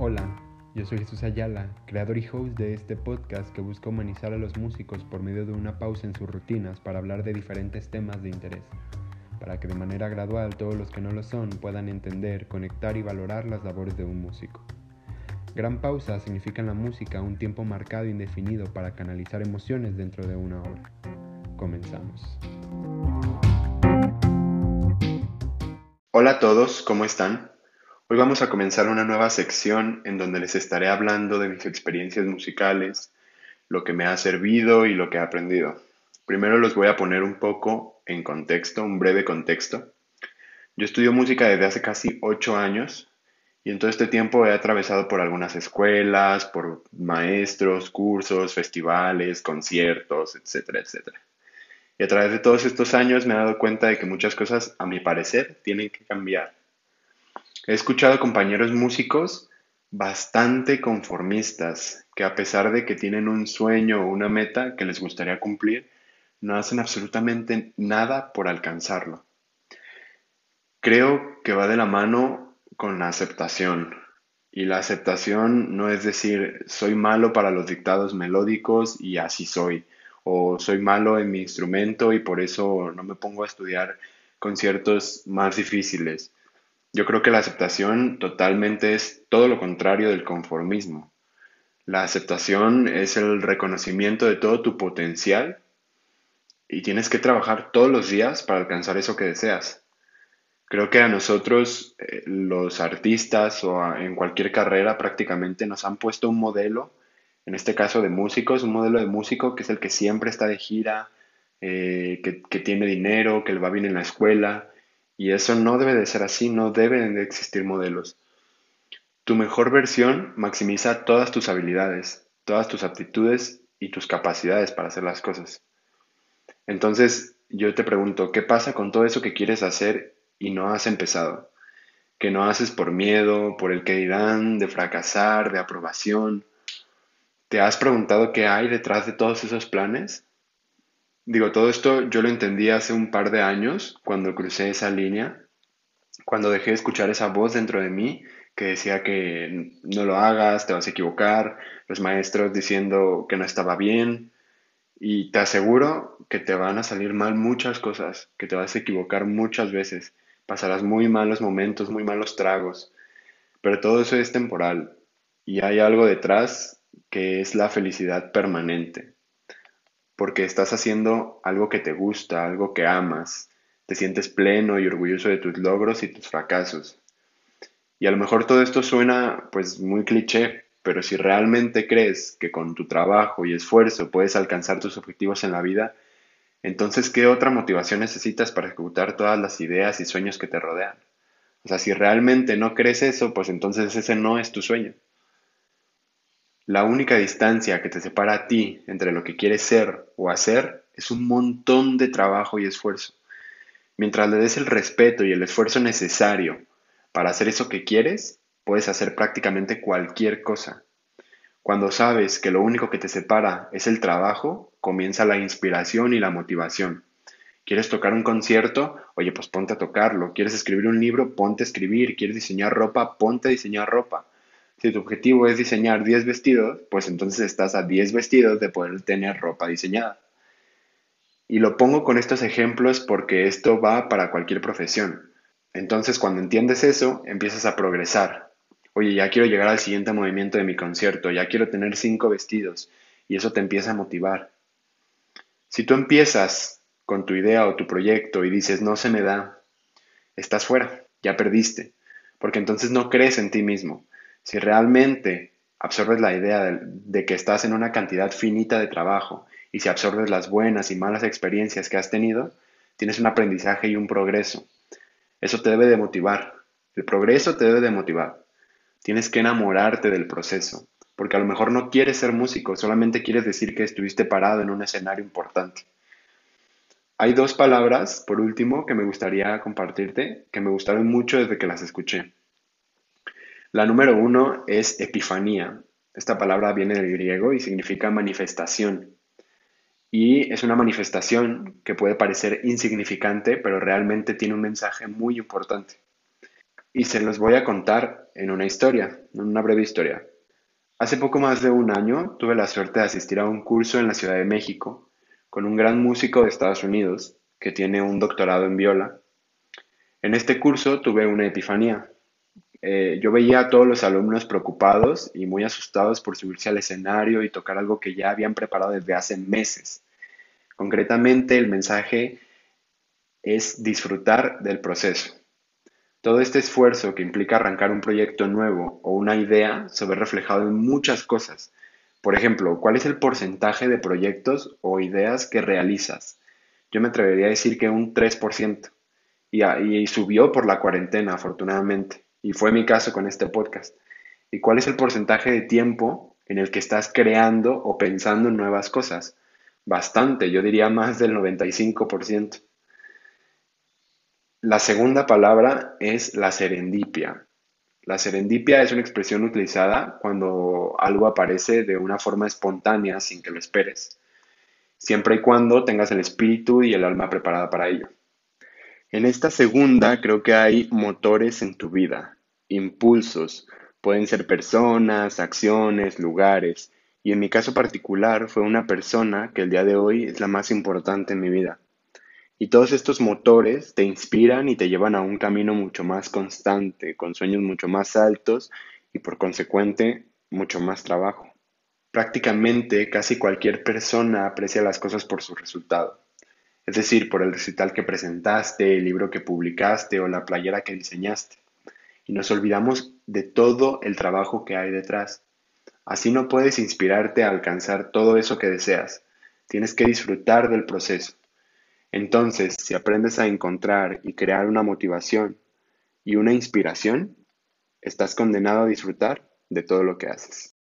Hola, yo soy Jesús Ayala, creador y host de este podcast que busca humanizar a los músicos por medio de una pausa en sus rutinas para hablar de diferentes temas de interés, para que de manera gradual todos los que no lo son puedan entender, conectar y valorar las labores de un músico. Gran pausa significa en la música un tiempo marcado e indefinido para canalizar emociones dentro de una hora. Comenzamos. Hola a todos, ¿cómo están? Hoy vamos a comenzar una nueva sección en donde les estaré hablando de mis experiencias musicales, lo que me ha servido y lo que he aprendido. Primero los voy a poner un poco en contexto, un breve contexto. Yo estudio música desde hace casi ocho años y en todo este tiempo he atravesado por algunas escuelas, por maestros, cursos, festivales, conciertos, etcétera, etcétera. Y a través de todos estos años me he dado cuenta de que muchas cosas, a mi parecer, tienen que cambiar He escuchado compañeros músicos bastante conformistas, que a pesar de que tienen un sueño o una meta que les gustaría cumplir, no hacen absolutamente nada por alcanzarlo. Creo que va de la mano con la aceptación. Y la aceptación no es decir, soy malo para los dictados melódicos y así soy, o soy malo en mi instrumento y por eso no me pongo a estudiar conciertos más difíciles. Yo creo que la aceptación totalmente es todo lo contrario del conformismo. La aceptación es el reconocimiento de todo tu potencial y tienes que trabajar todos los días para alcanzar eso que deseas. Creo que a nosotros, eh, los artistas o en cualquier carrera prácticamente nos han puesto un modelo, en este caso de músicos, un modelo de músico que es el que siempre está de gira, eh, que, que tiene dinero, que le va bien en la escuela, y eso no debe de ser así, no deben de existir modelos. Tu mejor versión maximiza todas tus habilidades, todas tus aptitudes y tus capacidades para hacer las cosas. Entonces, yo te pregunto, ¿qué pasa con todo eso que quieres hacer y no has empezado? Que no haces por miedo, por el que dirán, de fracasar, de aprobación. ¿Te has preguntado qué hay detrás de todos esos planes? Digo, todo esto yo lo entendí hace un par de años cuando crucé esa línea, cuando dejé de escuchar esa voz dentro de mí que decía que no lo hagas, te vas a equivocar, los maestros diciendo que no estaba bien, y te aseguro que te van a salir mal muchas cosas, que te vas a equivocar muchas veces, pasarás muy malos momentos, muy malos tragos, pero todo eso es temporal. Y hay algo detrás que es la felicidad permanente porque estás haciendo algo que te gusta, algo que amas, te sientes pleno y orgulloso de tus logros y tus fracasos. Y a lo mejor todo esto suena pues muy cliché, pero si realmente crees que con tu trabajo y esfuerzo puedes alcanzar tus objetivos en la vida, entonces ¿qué otra motivación necesitas para ejecutar todas las ideas y sueños que te rodean? O sea, si realmente no crees eso, pues entonces ese no es tu sueño. La única distancia que te separa a ti entre lo que quieres ser o hacer es un montón de trabajo y esfuerzo. Mientras le des el respeto y el esfuerzo necesario para hacer eso que quieres, puedes hacer prácticamente cualquier cosa. Cuando sabes que lo único que te separa es el trabajo, comienza la inspiración y la motivación. ¿Quieres tocar un concierto? Oye, pues ponte a tocarlo. ¿Quieres escribir un libro? Ponte a escribir. ¿Quieres diseñar ropa? Ponte a diseñar ropa. Si tu objetivo es diseñar 10 vestidos, pues entonces estás a 10 vestidos de poder tener ropa diseñada. Y lo pongo con estos ejemplos porque esto va para cualquier profesión. Entonces, cuando entiendes eso, empiezas a progresar. Oye, ya quiero llegar al siguiente movimiento de mi concierto, ya quiero tener 5 vestidos, y eso te empieza a motivar. Si tú empiezas con tu idea o tu proyecto y dices, no se me da, estás fuera, ya perdiste, porque entonces no crees en ti mismo. Si realmente absorbes la idea de, que estás en una cantidad finita de trabajo y si absorbes las buenas y malas experiencias que has tenido, tienes un aprendizaje y un progreso. Eso te debe de motivar. El progreso te debe de motivar. Tienes que enamorarte del proceso, porque a lo mejor no quieres ser músico, solamente quieres decir que estuviste parado en un escenario importante. Hay dos palabras, por último, que me gustaría compartirte, que me gustaron mucho desde que las escuché. La número uno es epifanía. Esta palabra viene del griego y significa manifestación. Y es una manifestación que puede parecer insignificante, pero realmente tiene un mensaje muy importante. y se los voy a contar en una historia, en una breve historia. Hace poco más de un año tuve la suerte de asistir a un curso en la Ciudad de México con un gran músico de Estados Unidos que tiene un doctorado en viola. En este curso tuve una epifanía. Eh, yo veía a todos los alumnos preocupados y muy asustados por subirse al escenario y tocar algo que ya habían preparado desde hace meses. Concretamente, el mensaje es disfrutar del proceso. Todo este esfuerzo que implica arrancar un proyecto nuevo o una idea se ve reflejado en muchas cosas. Por ejemplo, ¿cuál es el porcentaje de proyectos o ideas que realizas? Yo me atrevería a decir que un 3%. Y, y subió por la cuarentena, afortunadamente. Y fue mi caso con este podcast. ¿Y cuál es el porcentaje de tiempo en el que estás creando o pensando en nuevas cosas? Bastante, yo diría más del 95%. La segunda palabra es la serendipia. La serendipia es una expresión utilizada cuando algo aparece de una forma espontánea sin que lo esperes, siempre y cuando tengas el espíritu y el alma preparada para ello. En esta segunda creo que hay motores en tu vida, impulsos, pueden ser personas, acciones, lugares, y en mi caso particular fue una persona que el día de hoy es la más importante en mi vida. Y todos estos motores te inspiran y te llevan a un camino mucho más constante, con sueños mucho más altos y por consecuente mucho más trabajo. Prácticamente casi cualquier persona aprecia las cosas por su resultado, es decir, por el recital que presentaste, el libro que publicaste o la playera que diseñaste. Y nos olvidamos de todo el trabajo que hay detrás. Así no puedes inspirarte a alcanzar todo eso que deseas. Tienes que disfrutar del proceso. Entonces, si aprendes a encontrar y crear una motivación y una inspiración, estás condenado a disfrutar de todo lo que haces.